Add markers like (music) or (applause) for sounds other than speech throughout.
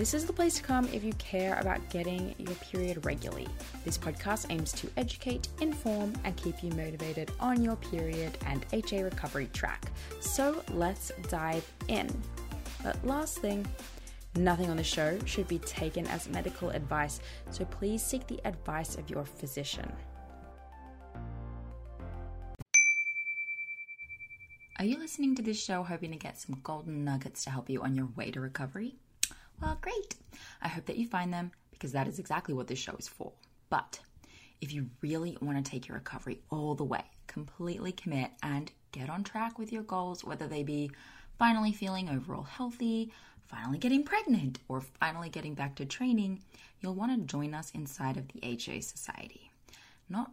This is the place to come if you care about getting your period regularly. This podcast aims to educate, inform, and keep you motivated on your period and HA recovery track. So let's dive in. But last thing, nothing on the show should be taken as medical advice, so please seek the advice of your physician. Are you listening to this show hoping to get some golden nuggets to help you on your way to recovery? Well, great. I hope that you find them because that is exactly what this show is for. But if you really want to take your recovery all the way, completely commit and get on track with your goals, whether they be finally feeling overall healthy, finally getting pregnant, or finally getting back to training, you'll want to join us inside of the HA Society. Not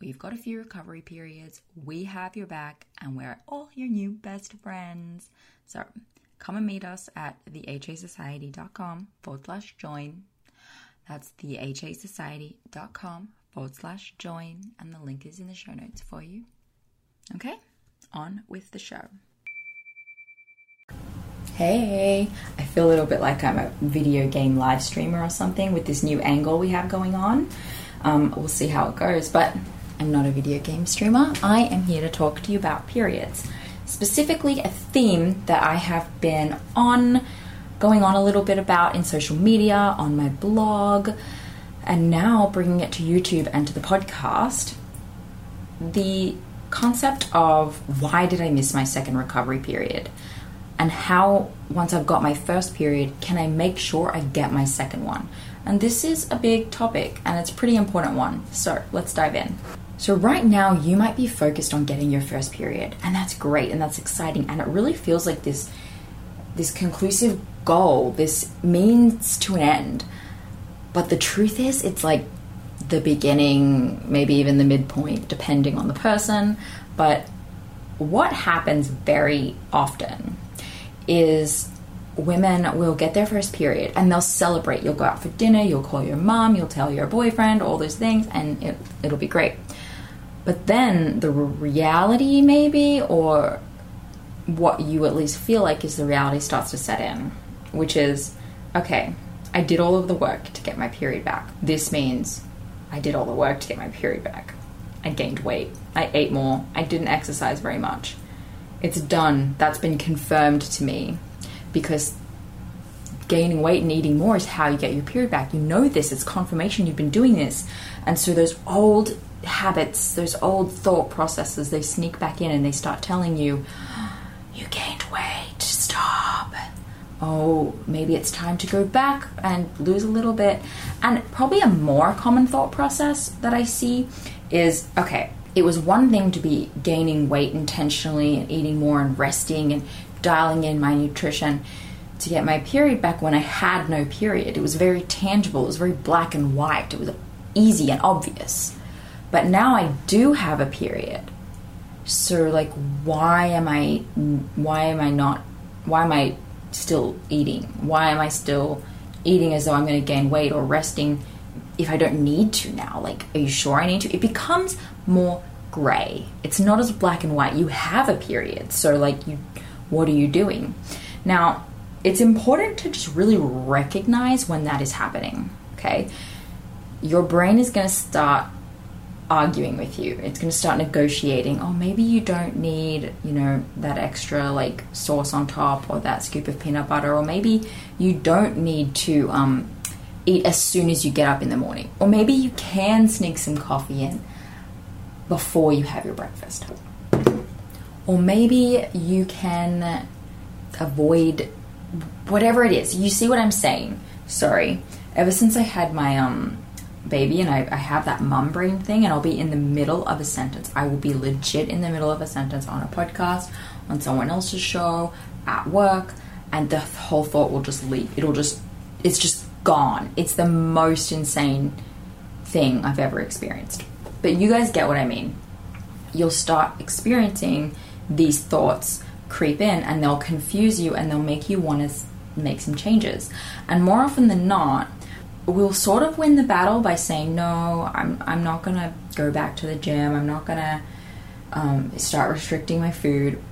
We've got a few recovery periods. We have your back, and we're all your new best friends. So come and meet us at thehasociety.com forward slash join. That's thehasociety.com forward slash join, and the link is in the show notes for you. Okay, on with the show. Hey, I feel a little bit like I'm a video game live streamer or something with this new angle we have going on. Um, we'll see how it goes, but I'm not a video game streamer. I am here to talk to you about periods. Specifically, a theme that I have been on, going on a little bit about in social media, on my blog, and now bringing it to YouTube and to the podcast. The concept of why did I miss my second recovery period? And how, once I've got my first period, can I make sure I get my second one? And this is a big topic and it's a pretty important one. So let's dive in. So, right now, you might be focused on getting your first period, and that's great and that's exciting, and it really feels like this this conclusive goal, this means to an end. But the truth is, it's like the beginning, maybe even the midpoint, depending on the person. But what happens very often is women will get their first period and they'll celebrate. You'll go out for dinner, you'll call your mom, you'll tell your boyfriend, all those things, and it, it'll be great. But then the reality, maybe, or what you at least feel like is the reality starts to set in, which is okay, I did all of the work to get my period back. This means I did all the work to get my period back. I gained weight. I ate more. I didn't exercise very much. It's done. That's been confirmed to me because gaining weight and eating more is how you get your period back. You know this, it's confirmation you've been doing this. And so those old habits, those old thought processes, they sneak back in and they start telling you, you gained weight, stop. Oh, maybe it's time to go back and lose a little bit. And probably a more common thought process that I see is okay, it was one thing to be gaining weight intentionally and eating more and resting and dialing in my nutrition to get my period back when I had no period. It was very tangible, it was very black and white, it was easy and obvious. But now I do have a period. So like why am I why am I not why am I still eating? Why am I still eating as though I'm going to gain weight or resting if I don't need to now? Like are you sure I need to? It becomes more gray. It's not as black and white. You have a period. So like you what are you doing? Now, it's important to just really recognize when that is happening, okay? Your brain is going to start arguing with you. It's going to start negotiating. Oh, maybe you don't need, you know, that extra like sauce on top or that scoop of peanut butter, or maybe you don't need to um, eat as soon as you get up in the morning, or maybe you can sneak some coffee in before you have your breakfast. Or maybe you can avoid whatever it is. You see what I'm saying? Sorry. Ever since I had my um baby and I, I have that mum brain thing and I'll be in the middle of a sentence. I will be legit in the middle of a sentence on a podcast, on someone else's show, at work, and the whole thought will just leave. It'll just it's just gone. It's the most insane thing I've ever experienced. But you guys get what I mean. You'll start experiencing these thoughts creep in and they'll confuse you and they'll make you want to make some changes. And more often than not, we'll sort of win the battle by saying, No, I'm, I'm not going to go back to the gym. I'm not going to um, start restricting my food.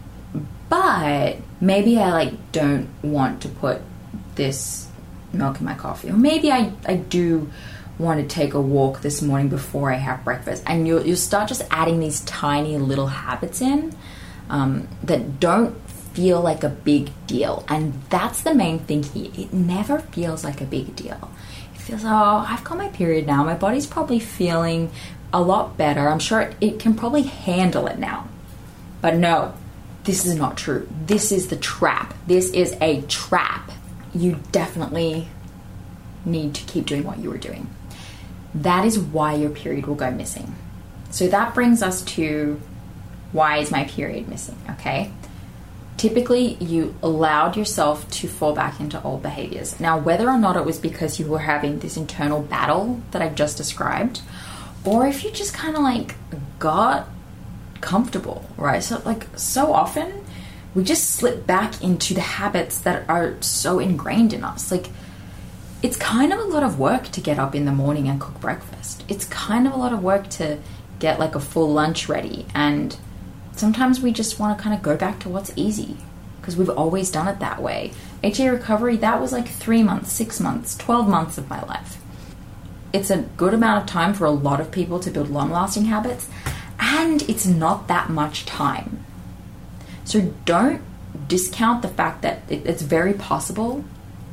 But maybe I like don't want to put this milk in my coffee. Or maybe I, I do want to take a walk this morning before I have breakfast. And you'll, you'll start just adding these tiny little habits in um, that don't feel like a big deal. And that's the main thing here. It never feels like a big deal. Feels, oh, I've got my period now. My body's probably feeling a lot better. I'm sure it, it can probably handle it now. But no, this is not true. This is the trap. This is a trap. You definitely need to keep doing what you were doing. That is why your period will go missing. So that brings us to why is my period missing? Okay. Typically, you allowed yourself to fall back into old behaviors. Now, whether or not it was because you were having this internal battle that I just described, or if you just kind of like got comfortable, right? So, like, so often we just slip back into the habits that are so ingrained in us. Like, it's kind of a lot of work to get up in the morning and cook breakfast. It's kind of a lot of work to get like a full lunch ready and sometimes we just want to kind of go back to what's easy because we've always done it that way. HA recovery, that was like three months, six months, 12 months of my life. It's a good amount of time for a lot of people to build long lasting habits, and it's not that much time. So don't discount the fact that it's very possible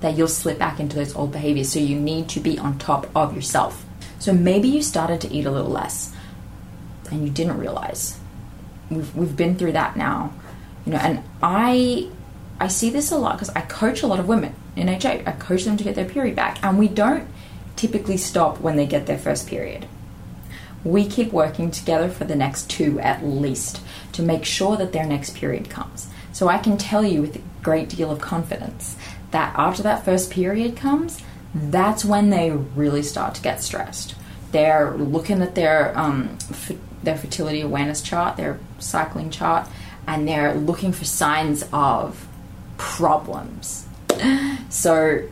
that you'll slip back into those old behaviors. So you need to be on top of yourself. So maybe you started to eat a little less and you didn't realize we've we've been through that now, you know. And I I see this a lot because I coach a lot of women in HA. I coach them to get their period back, and we don't typically stop when they get their first period. We keep working together for the next two at least to make sure that their next period comes. So I can tell you with a great deal of confidence that after that first period comes, that's when they really start to get stressed. They're looking at their um, their fertility awareness chart, their cycling chart, and they're looking for signs of problems. So,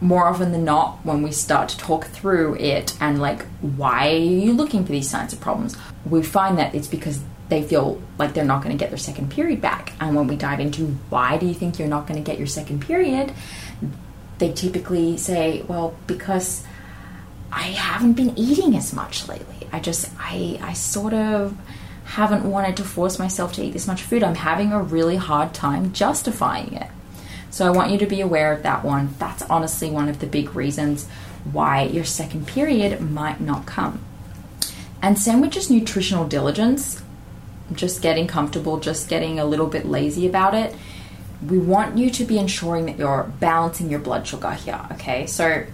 more often than not, when we start to talk through it and like, why are you looking for these signs of problems? We find that it's because they feel like they're not going to get their second period back. And when we dive into why do you think you're not going to get your second period, they typically say, well, because I haven't been eating as much lately. I just I I sort of haven't wanted to force myself to eat this much food. I'm having a really hard time justifying it. So I want you to be aware of that one. That's honestly one of the big reasons why your second period might not come. And just nutritional diligence, just getting comfortable, just getting a little bit lazy about it. We want you to be ensuring that you're balancing your blood sugar here, okay? So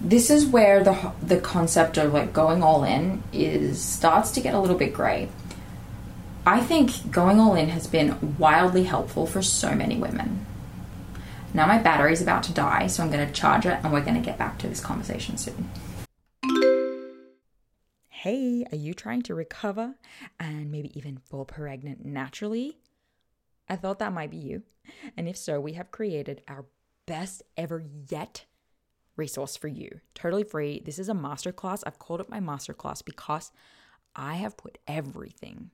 this is where the the concept of like going all in is starts to get a little bit gray. I think going all in has been wildly helpful for so many women. Now my battery's about to die, so I'm going to charge it and we're going to get back to this conversation soon. Hey, are you trying to recover and maybe even fall pregnant naturally? I thought that might be you. And if so, we have created our best ever yet resource for you. Totally free. This is a masterclass. I've called it my masterclass because I have put everything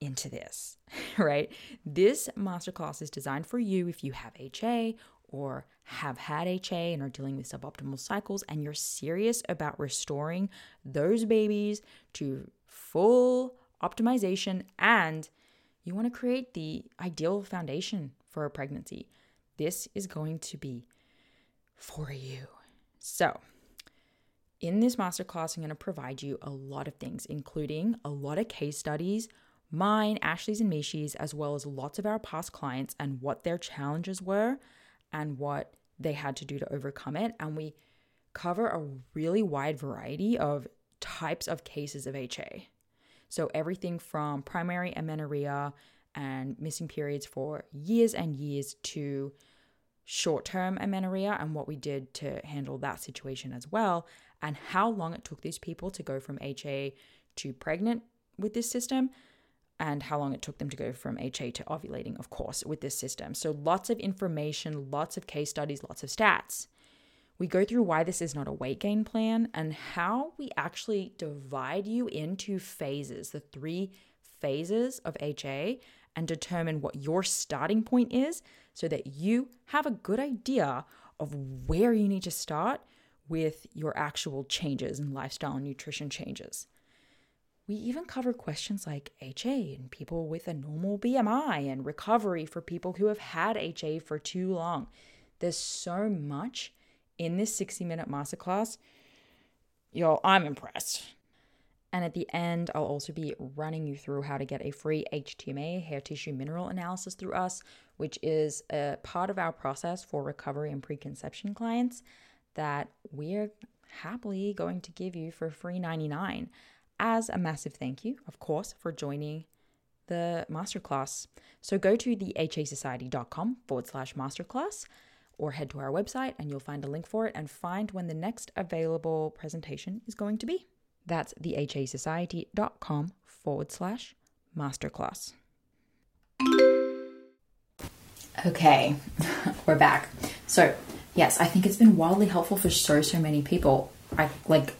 into this, (laughs) right? This masterclass is designed for you if you have HA or have had HA and are dealing with suboptimal cycles and you're serious about restoring those babies to full optimization and you want to create the ideal foundation for a pregnancy. This is going to be for you. So, in this masterclass, I'm going to provide you a lot of things, including a lot of case studies, mine, Ashley's, and Mishi's, as well as lots of our past clients and what their challenges were and what they had to do to overcome it. And we cover a really wide variety of types of cases of HA. So, everything from primary amenorrhea and missing periods for years and years to short term amenorrhea and what we did to handle that situation as well, and how long it took these people to go from HA to pregnant with this system, and how long it took them to go from HA to ovulating, of course, with this system. So, lots of information, lots of case studies, lots of stats. We go through why this is not a weight gain plan and how we actually divide you into phases, the three phases of HA, and determine what your starting point is so that you have a good idea of where you need to start with your actual changes and lifestyle and nutrition changes. We even cover questions like HA and people with a normal BMI and recovery for people who have had HA for too long. There's so much in this 60 minute masterclass. Yo, I'm impressed. And at the end, I'll also be running you through how to get a free HTMA, hair tissue mineral analysis through us, which is a part of our process for recovery and preconception clients that we're happily going to give you for free 99 as a massive thank you, of course, for joining the masterclass. So go to the hasociety.com forward slash masterclass or head to our website and you'll find a link for it and find when the next available presentation is going to be. That's thehasociety.com forward slash masterclass. Okay, (laughs) we're back. So, yes, I think it's been wildly helpful for so, so many people. I like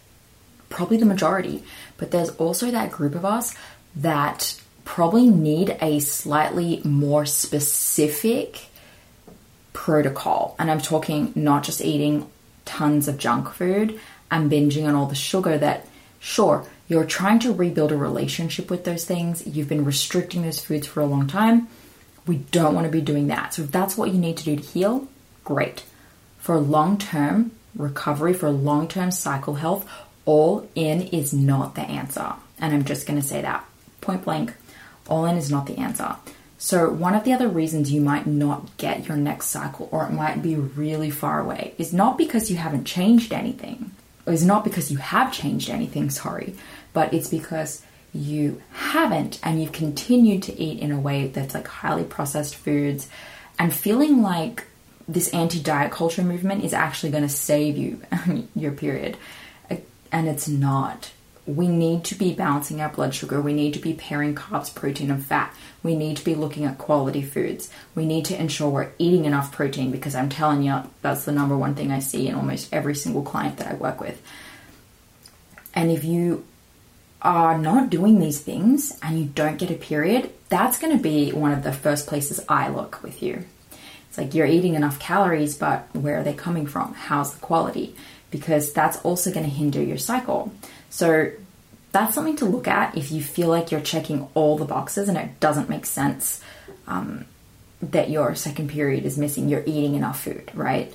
probably the majority, but there's also that group of us that probably need a slightly more specific protocol. And I'm talking not just eating tons of junk food and binging on all the sugar that Sure, you're trying to rebuild a relationship with those things. You've been restricting those foods for a long time. We don't want to be doing that. So, if that's what you need to do to heal, great. For long term recovery, for long term cycle health, all in is not the answer. And I'm just going to say that point blank all in is not the answer. So, one of the other reasons you might not get your next cycle or it might be really far away is not because you haven't changed anything is not because you have changed anything, sorry, but it's because you haven't and you've continued to eat in a way that's like highly processed foods and feeling like this anti diet culture movement is actually going to save you (laughs) your period. And it's not we need to be balancing our blood sugar. We need to be pairing carbs, protein, and fat. We need to be looking at quality foods. We need to ensure we're eating enough protein because I'm telling you, that's the number one thing I see in almost every single client that I work with. And if you are not doing these things and you don't get a period, that's going to be one of the first places I look with you. It's like you're eating enough calories, but where are they coming from? How's the quality? Because that's also going to hinder your cycle. So that's something to look at if you feel like you're checking all the boxes and it doesn't make sense um, that your second period is missing, you're eating enough food, right?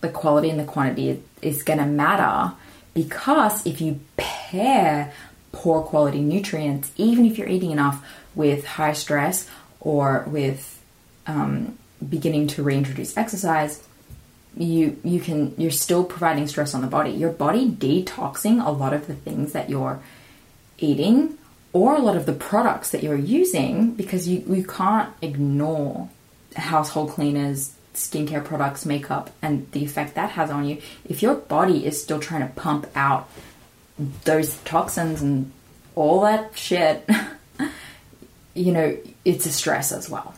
The quality and the quantity is going to matter because if you pair poor quality nutrients, even if you're eating enough with high stress or with um, beginning to reintroduce exercise, you you can you're still providing stress on the body. Your body detoxing a lot of the things that you're eating or a lot of the products that you're using because you, you can't ignore household cleaners, skincare products, makeup, and the effect that has on you. If your body is still trying to pump out those toxins and all that shit, (laughs) you know, it's a stress as well.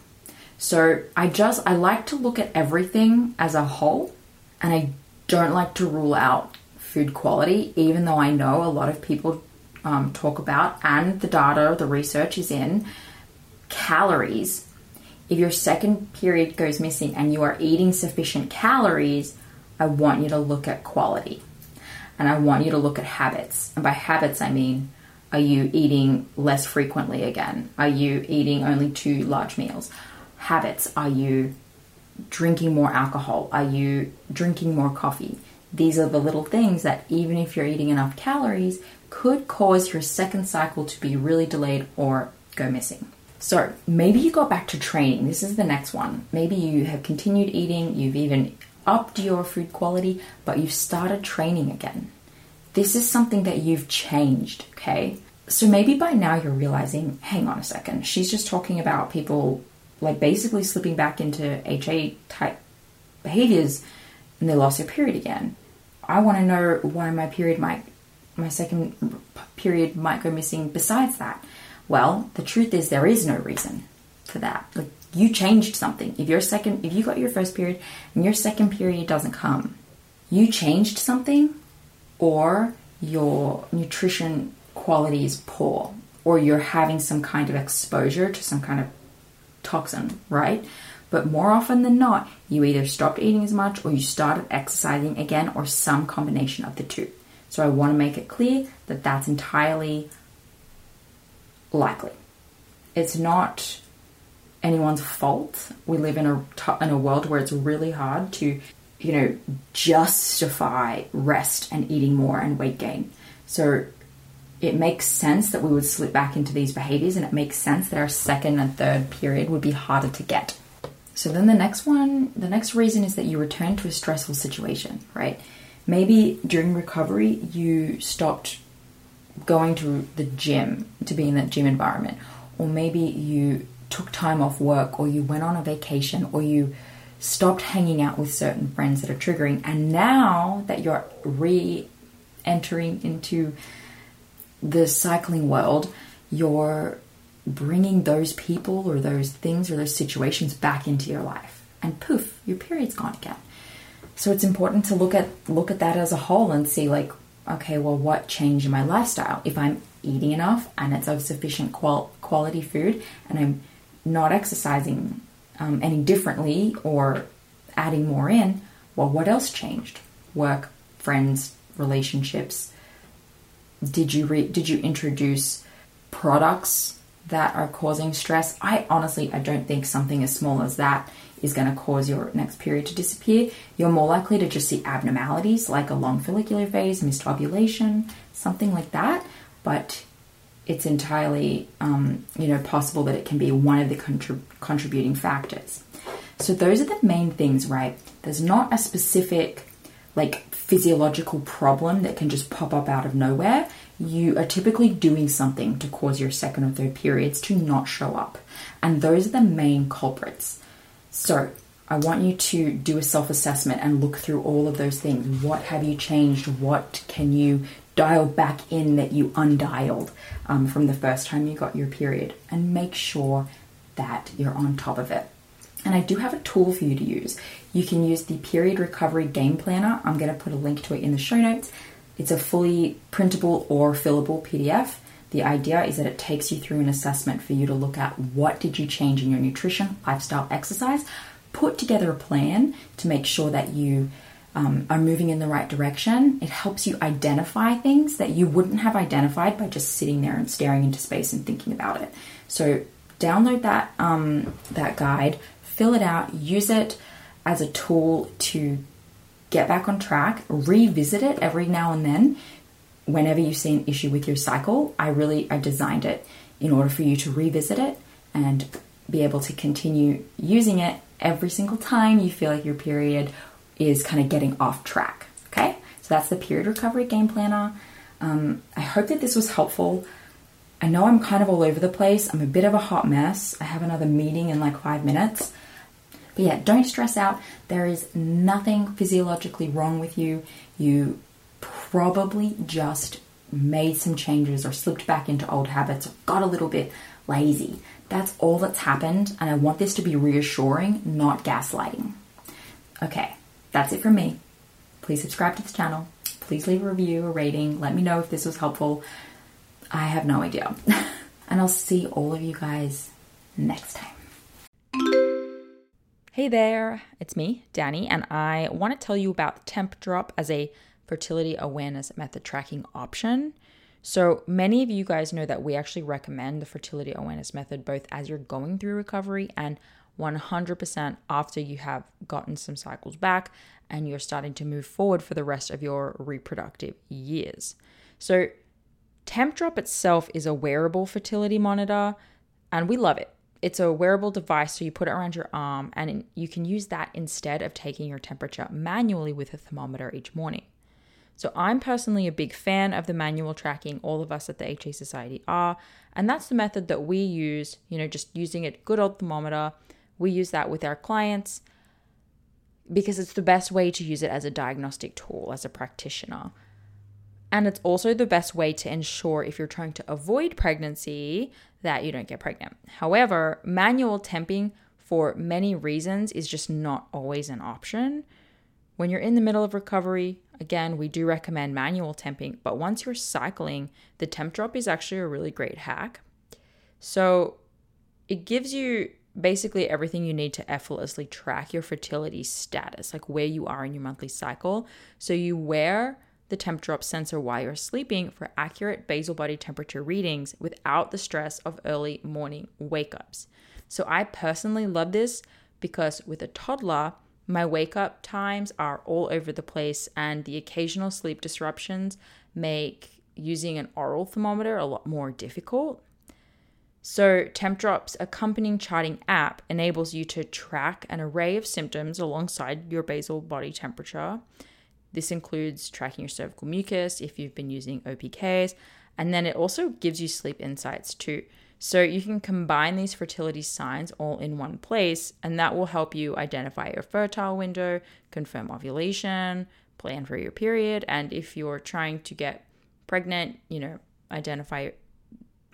So I just, I like to look at everything as a whole and I don't like to rule out food quality, even though I know a lot of people um, talk about and the data, the research is in calories. If your second period goes missing and you are eating sufficient calories, I want you to look at quality and I want you to look at habits. And by habits, I mean, are you eating less frequently again? Are you eating only two large meals? Habits, are you drinking more alcohol? Are you drinking more coffee? These are the little things that, even if you're eating enough calories, could cause your second cycle to be really delayed or go missing. So maybe you got back to training. This is the next one. Maybe you have continued eating, you've even upped your food quality, but you've started training again. This is something that you've changed, okay? So maybe by now you're realizing, hang on a second, she's just talking about people like basically slipping back into HA type behaviors and they lost their period again. I want to know why my period might my second period might go missing besides that. Well, the truth is there is no reason for that. Like you changed something. If your second if you got your first period and your second period doesn't come, you changed something or your nutrition quality is poor or you're having some kind of exposure to some kind of toxin, right? But more often than not, you either stopped eating as much or you started exercising again or some combination of the two. So I want to make it clear that that's entirely likely. It's not anyone's fault. We live in a in a world where it's really hard to, you know, justify rest and eating more and weight gain. So it makes sense that we would slip back into these behaviors and it makes sense that our second and third period would be harder to get. So then the next one, the next reason is that you return to a stressful situation, right? maybe during recovery you stopped going to the gym to be in that gym environment or maybe you took time off work or you went on a vacation or you stopped hanging out with certain friends that are triggering and now that you're re-entering into the cycling world you're bringing those people or those things or those situations back into your life and poof your period's gone again so it's important to look at look at that as a whole and see like, okay, well, what changed in my lifestyle? If I'm eating enough and it's of sufficient qual- quality food, and I'm not exercising um, any differently or adding more in, well, what else changed? Work, friends, relationships. Did you re- did you introduce products that are causing stress? I honestly I don't think something as small as that is going to cause your next period to disappear, you're more likely to just see abnormalities like a long follicular phase, missed ovulation, something like that. But it's entirely, um, you know, possible that it can be one of the contrib- contributing factors. So those are the main things, right? There's not a specific, like, physiological problem that can just pop up out of nowhere. You are typically doing something to cause your second or third periods to not show up. And those are the main culprits. So, I want you to do a self assessment and look through all of those things. What have you changed? What can you dial back in that you undialed um, from the first time you got your period? And make sure that you're on top of it. And I do have a tool for you to use. You can use the Period Recovery Game Planner. I'm going to put a link to it in the show notes. It's a fully printable or fillable PDF. The idea is that it takes you through an assessment for you to look at what did you change in your nutrition, lifestyle, exercise, put together a plan to make sure that you um, are moving in the right direction. It helps you identify things that you wouldn't have identified by just sitting there and staring into space and thinking about it. So download that um, that guide, fill it out, use it as a tool to get back on track, revisit it every now and then whenever you see an issue with your cycle. I really I designed it in order for you to revisit it and be able to continue using it every single time you feel like your period is kind of getting off track. Okay, so that's the period recovery game planner. Um, I hope that this was helpful. I know I'm kind of all over the place. I'm a bit of a hot mess. I have another meeting in like five minutes. But yeah, don't stress out. There is nothing physiologically wrong with you. You probably just made some changes or slipped back into old habits or got a little bit lazy. That's all that's happened, and I want this to be reassuring, not gaslighting. Okay, that's it from me. Please subscribe to this channel. Please leave a review, a rating. Let me know if this was helpful. I have no idea. (laughs) and I'll see all of you guys next time. Hey there, it's me, Dani, and I want to tell you about Tempdrop as a fertility awareness method tracking option. So, many of you guys know that we actually recommend the fertility awareness method both as you're going through recovery and 100% after you have gotten some cycles back and you're starting to move forward for the rest of your reproductive years. So, Tempdrop itself is a wearable fertility monitor and we love it. It's a wearable device, so you put it around your arm and you can use that instead of taking your temperature manually with a thermometer each morning. So, I'm personally a big fan of the manual tracking, all of us at the HA Society are, and that's the method that we use, you know, just using a good old thermometer. We use that with our clients because it's the best way to use it as a diagnostic tool as a practitioner. And it's also the best way to ensure if you're trying to avoid pregnancy that you don't get pregnant. However, manual temping for many reasons is just not always an option. When you're in the middle of recovery, again, we do recommend manual temping, but once you're cycling, the Tempdrop is actually a really great hack. So it gives you basically everything you need to effortlessly track your fertility status, like where you are in your monthly cycle. So you wear the Tempdrop sensor while you're sleeping for accurate basal body temperature readings without the stress of early morning wake ups. So I personally love this because with a toddler, my wake up times are all over the place, and the occasional sleep disruptions make using an oral thermometer a lot more difficult. So, Tempdrop's accompanying charting app enables you to track an array of symptoms alongside your basal body temperature this includes tracking your cervical mucus if you've been using OPKs, and then it also gives you sleep insights too. So you can combine these fertility signs all in one place, and that will help you identify your fertile window, confirm ovulation, plan for your period, and if you're trying to get pregnant, you know, identify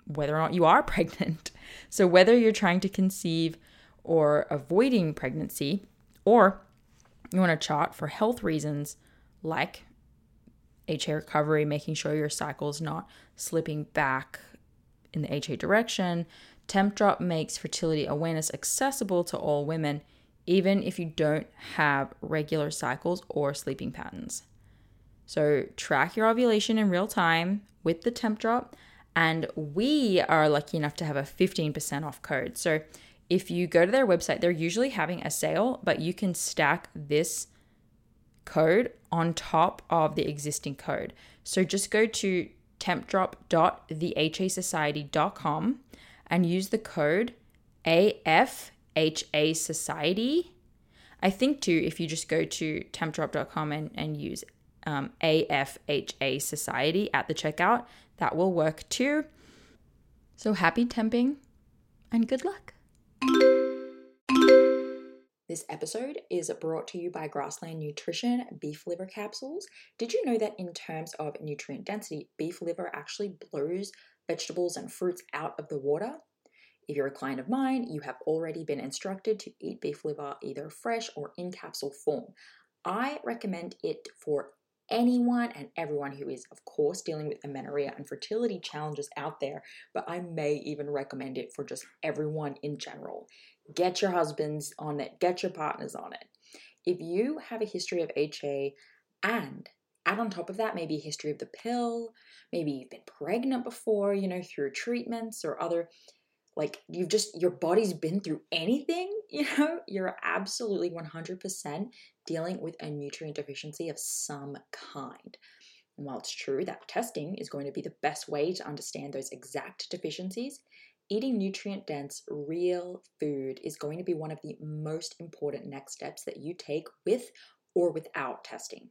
whether or not you are (laughs) pregnant. So whether you're trying to conceive or avoiding pregnancy, or you want to chart for health reasons, like HA recovery, making sure your cycle is not slipping back in the HA direction. Tempdrop makes fertility awareness accessible to all women, even if you don't have regular cycles or sleeping patterns. So, track your ovulation in real time with the Tempdrop, and we are lucky enough to have a 15% off code. So, if you go to their website, they're usually having a sale, but you can stack this code on top of the existing code. So just go to tempdrop.thehasociety.com and use the code AFHA Society. I think too, if you just go to tempdrop.com and, and use um, AFHA Society at the checkout, that will work too. So happy temping and good luck. This episode is brought to you by Grassland Nutrition beef liver capsules. Did you know that in terms of nutrient density, beef liver actually blows vegetables and fruits out of the water? If you're a client of mine, you have already been instructed to eat beef liver either fresh or in capsule form. I recommend it for anyone and everyone who is, of course, dealing with amenorrhea and fertility challenges out there, but I may even recommend it for just everyone in general. Get your husbands on it, get your partners on it. If you have a history of HA and add on top of that maybe a history of the pill, maybe you've been pregnant before, you know, through treatments or other like you've just your body's been through anything, (laughs) you know, you're absolutely 100% dealing with a nutrient deficiency of some kind. And while it's true that testing is going to be the best way to understand those exact deficiencies, eating nutrient dense, real food is going to be one of the most important next steps that you take with or without testing.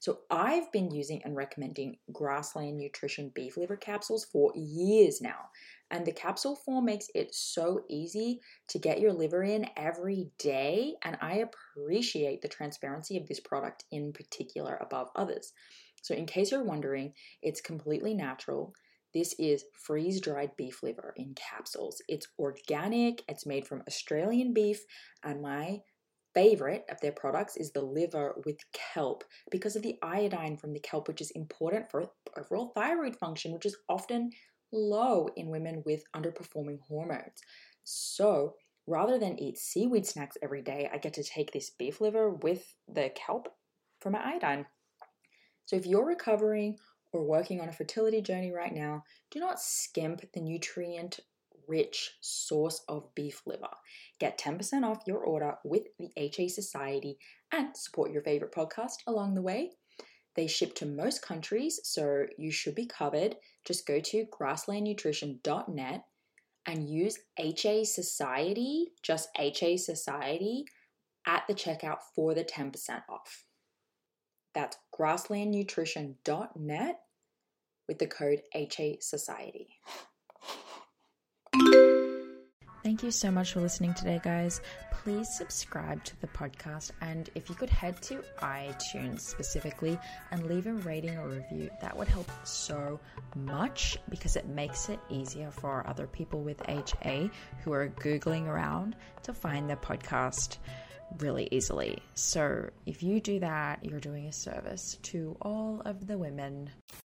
So, I've been using and recommending Grassland Nutrition beef liver capsules for years now. And the capsule form makes it so easy to get your liver in every day. And I appreciate the transparency of this product in particular above others. So, in case you're wondering, it's completely natural. This is freeze dried beef liver in capsules. It's organic, it's made from Australian beef, and my favorite of their products is the liver with kelp because of the iodine from the kelp, which is important for overall thyroid function, which is often low in women with underperforming hormones. So, rather than eat seaweed snacks every day, I get to take this beef liver with the kelp for my iodine. So, if you're recovering or working on a fertility journey right now, do not skimp the nutrient rich source of beef liver. Get 10% off your order with the HA Society and support your favorite podcast along the way. They ship to most countries, so you should be covered. Just go to grasslandnutrition.net and use HA Society, just HA Society, at the checkout for the 10% off. That's grasslandnutrition.net with the code HA Society. Thank you so much for listening today, guys. Please subscribe to the podcast, and if you could head to iTunes specifically and leave a rating or review, that would help so much because it makes it easier for other people with HA who are Googling around to find the podcast really easily. So if you do that, you're doing a service to all of the women